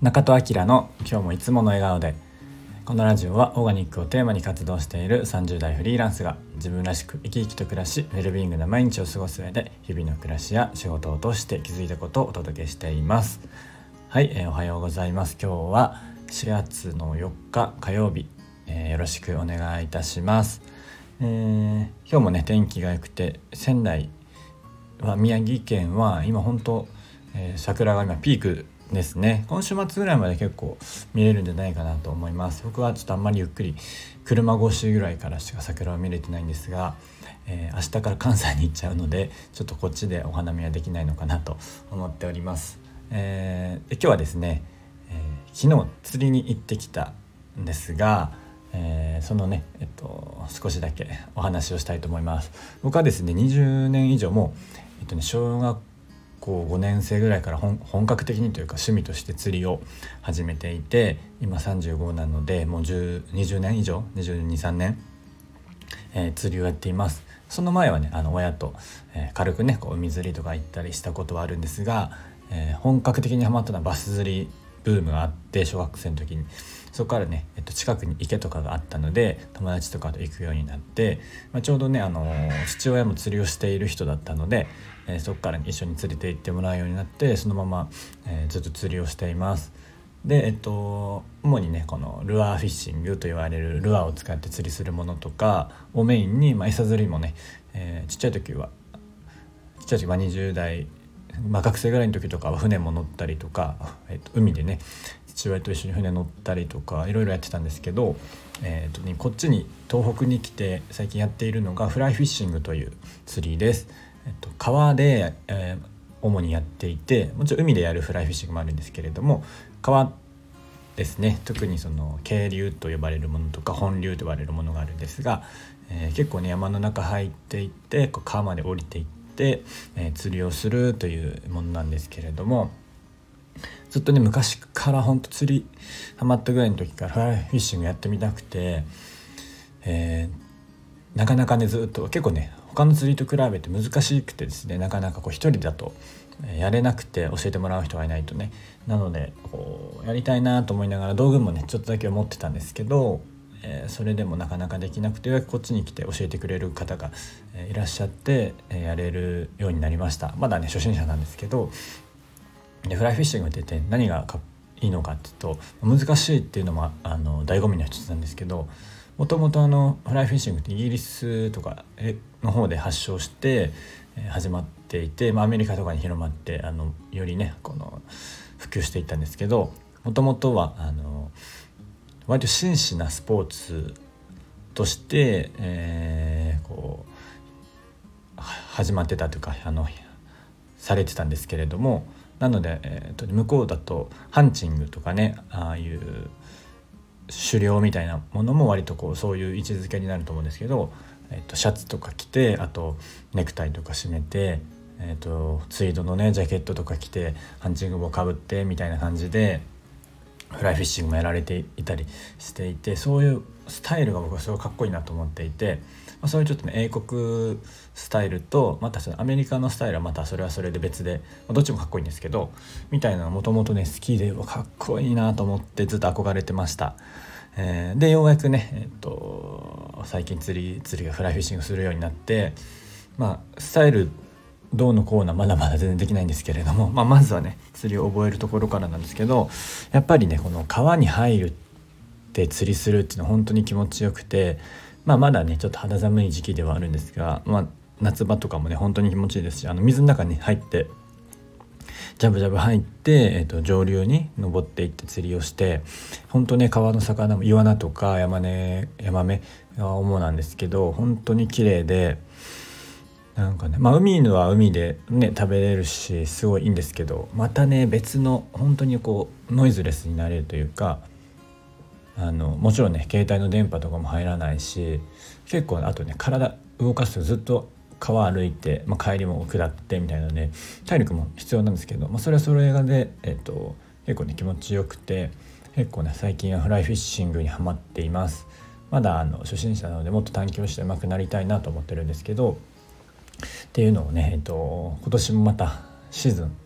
中戸明の今日もいつもの笑顔で。このラジオはオーガニックをテーマに活動している30代フリーランスが自分らしく生き生きと暮らしウェルビーイングな毎日を過ごす上で日々の暮らしや仕事を通して気づいたことをお届けしています。はい、えー、おはようございます。今日は4月の4日火曜日、えー、よろしくお願いいたします、えー、今日もね天気が良くて仙台は宮城県は今本当、え桜が今ピークですね。今週末ぐらいまで結構見れるんじゃないかなと思います。僕はちょっとあんまりゆっくり車越しぐらいからしか桜は見れてないんですが、えー、明日から関西に行っちゃうのでちょっとこっちでお花見はできないのかなと思っております、えー、で今日はですね、えー、昨日釣りに行ってきたんですがえー、そのね、えっと、少しだけお話をしたいと思います。僕はですね20年以上も、えっとね、小学校5年生ぐらいから本格的にというか趣味として釣りを始めていて今35なのでもう20年以上223年、えー、釣りをやっています。その前はねあの親と、えー、軽くねこう海釣りとか行ったりしたことはあるんですが、えー、本格的にハマったのはバス釣りブームがあって小学生の時にそこからね、えっと、近くに池とかがあったので友達とかと行くようになって、まあ、ちょうどね、あの父親も釣りをしている人だったので、えー、そこから一緒に連れて行ってもらうようになってそのまま、えー、ずっと釣りをしています。でえっと主にねこのルアーフィッシングと言われるルアーを使って釣りするものとかをメインに、まあ、餌釣りもね、えー、ちっちゃい時はちっちゃい時は20代まあ、学生ぐらいの時とかは船も乗ったりとか、えっと、海でね父親と一緒に船乗ったりとかいろいろやってたんですけど、えーとね、こっちに東北に来て最近やっているのがフライフィッシングという釣りです。えっと、川で、えー、主にやっていてもちろん海でやるフライフィッシングもあるんですけれども川ですね特にその渓流と呼ばれるものとか本流と呼ばれるものがあるんですが、えー、結構ね山の中入っていってこう川まで降りていって、えー、釣りをするというものなんですけれども。ずっとね昔からほんと釣りハマったぐらいの時からフライフィッシングやってみたくて、えー、なかなかねずっと結構ね他の釣りと比べて難しくてですねなかなかこう一人だとやれなくて教えてもらう人がいないとねなのでこうやりたいなと思いながら道具もねちょっとだけ持ってたんですけど、えー、それでもなかなかできなくてこっちに来て教えてくれる方がいらっしゃって、えやれるようになりました。まだね初心者なんですけどでフライフィッシングって言って何がいいのかっていうと難しいっていうのもあの醍醐味の一つなんですけどもともとフライフィッシングってイギリスとかの方で発祥して始まっていて、まあ、アメリカとかに広まってあのよりねこの普及していったんですけどもともとはあの割と真摯なスポーツとして、えー、こう始まってたというかあのされてたんですけれどもなので、えーと、向こうだとハンチングとかねああいう狩猟みたいなものも割とこうそういう位置づけになると思うんですけど、えーと、シャツとか着てあとネクタイとか締めて、えーと、ツイードのねジャケットとか着てハンチング帽かぶってみたいな感じでフライフィッシングもやられていたりしていてそういうスタイルが僕はすごいかっこいいなと思っていて。まあ、そういうちょっとね英国スタイルとまたそのアメリカのスタイルはまたそれはそれで別で、まあ、どっちもかっこいいんですけどみたいなのがもともとね好きでかっこいいなと思ってずっと憧れてました。えー、でようやくね、えっと、最近釣り釣りがフライフィッシングするようになってまあスタイルどうのこうのまだまだ全然できないんですけれども、まあ、まずはね釣りを覚えるところからなんですけどやっぱりねこの川に入るって釣りするっていうのは本当に気持ちよくてまあ、まだねちょっと肌寒い時期ではあるんですが、まあ、夏場とかもね本当に気持ちいいですしあの水の中に入ってジャブジャブ入って、えーと、上流に登っていって釣りをして本当ね川の魚もイワナとかヤマネヤマメが主なんですけど本当に綺麗でなんかねまあ海犬は海でね食べれるしすごいいいんですけどまたね別の本当にこうノイズレスになれるというかあのもちろんね携帯の電波とかも入らないし結構あとね体動かすとずっと川歩いて、まあ、帰りも下ってみたいなので体力も必要なんですけど、まあ、それはそれがで、えーと、結構ね気持ちよくて結構ね最近はフライフィッシングにはまっています。まだあの初心者なのでもっと探求して上手くなりたいなと思ってるんですけどっていうのをね、えーと、と今年もまたシーズン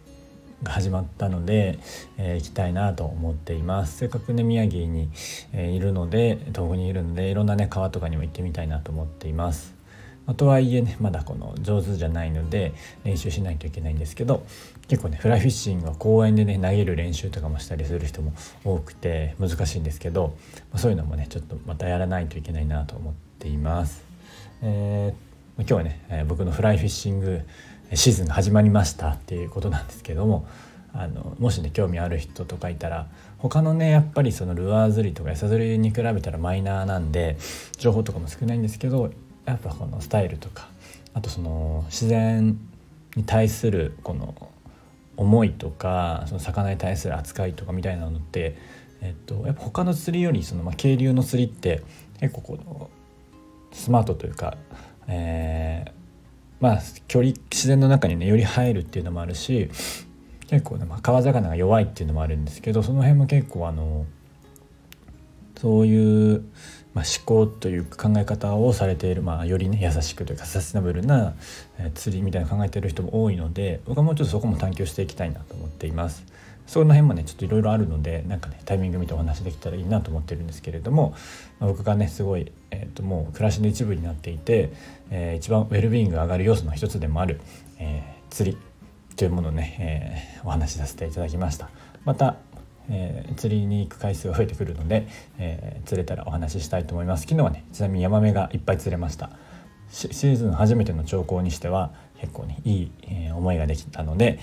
が始まったので、えー、行きたいなと思っていますせっかくね宮城に、えー、いるので東北にいるのでいろんなね川とかにも行ってみたいなと思っていますまあ、とはいえねまだこの上手じゃないので練習しないといけないんですけど結構ねフライフィッシングは公園でね投げる練習とかもしたりする人も多くて難しいんですけど、まあ、そういうのもねちょっとまたやらないといけないなと思っています。えー、今日はね、えー、僕のフライフィッシングシーズンが始まりましたっていうことなんですけどもあのもしね興味ある人とかいたら他のねやっぱりそのルアー釣りとか餌釣りに比べたらマイナーなんで情報とかも少ないんですけどやっぱこのスタイルとかあとその自然に対するこの思いとかその魚に対する扱いとかみたいなのって、えっと、やっぱ他の釣りよりその、まあ、渓流の釣りって結構このスマートというか、えー、まあ距離自然の中にねより入るっていうのもあるし結構ね、まあ、川魚が弱いっていうのもあるんですけどその辺も結構あのそういうまあ、思考という考え方をされている、まあ、よりね優しくというかサステナブルな、え、釣りみたいな考えてる人も多いので僕はもうちょっとそこも探求していきたいなと思っています。その辺もねちょっといろいろあるのでなんかねタイミング見てお話できたらいいなと思ってるんですけれども、まあ、僕がねすごい、えー、ともう暮らしの一部になっていて、えー、一番ウェルビーイングが上がる要素の一つでもある、えー、釣りというものをね、えー、お話しさせていただきました。またえー、釣りに行く回数が増えてくるので、えー、釣れたらお話ししたいと思います昨日はねちなみにヤマメがいっぱい釣れましたシーズン初めての兆候にしては結構ねいい、えー、思いができたので、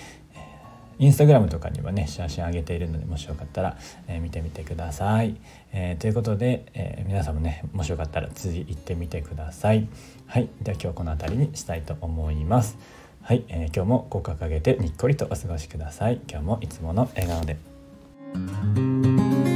インスタグラムとかにはね写真上げているのでもしよかったら、えー、見てみてください、えー、ということで、えー、皆さんもねもしよかったら次行ってみてください。はい。では今日この辺りにしたいと思います。はい、えー、今日も口角上げてにっこりとお過ごしください。今日もいつもの笑顔で。thank you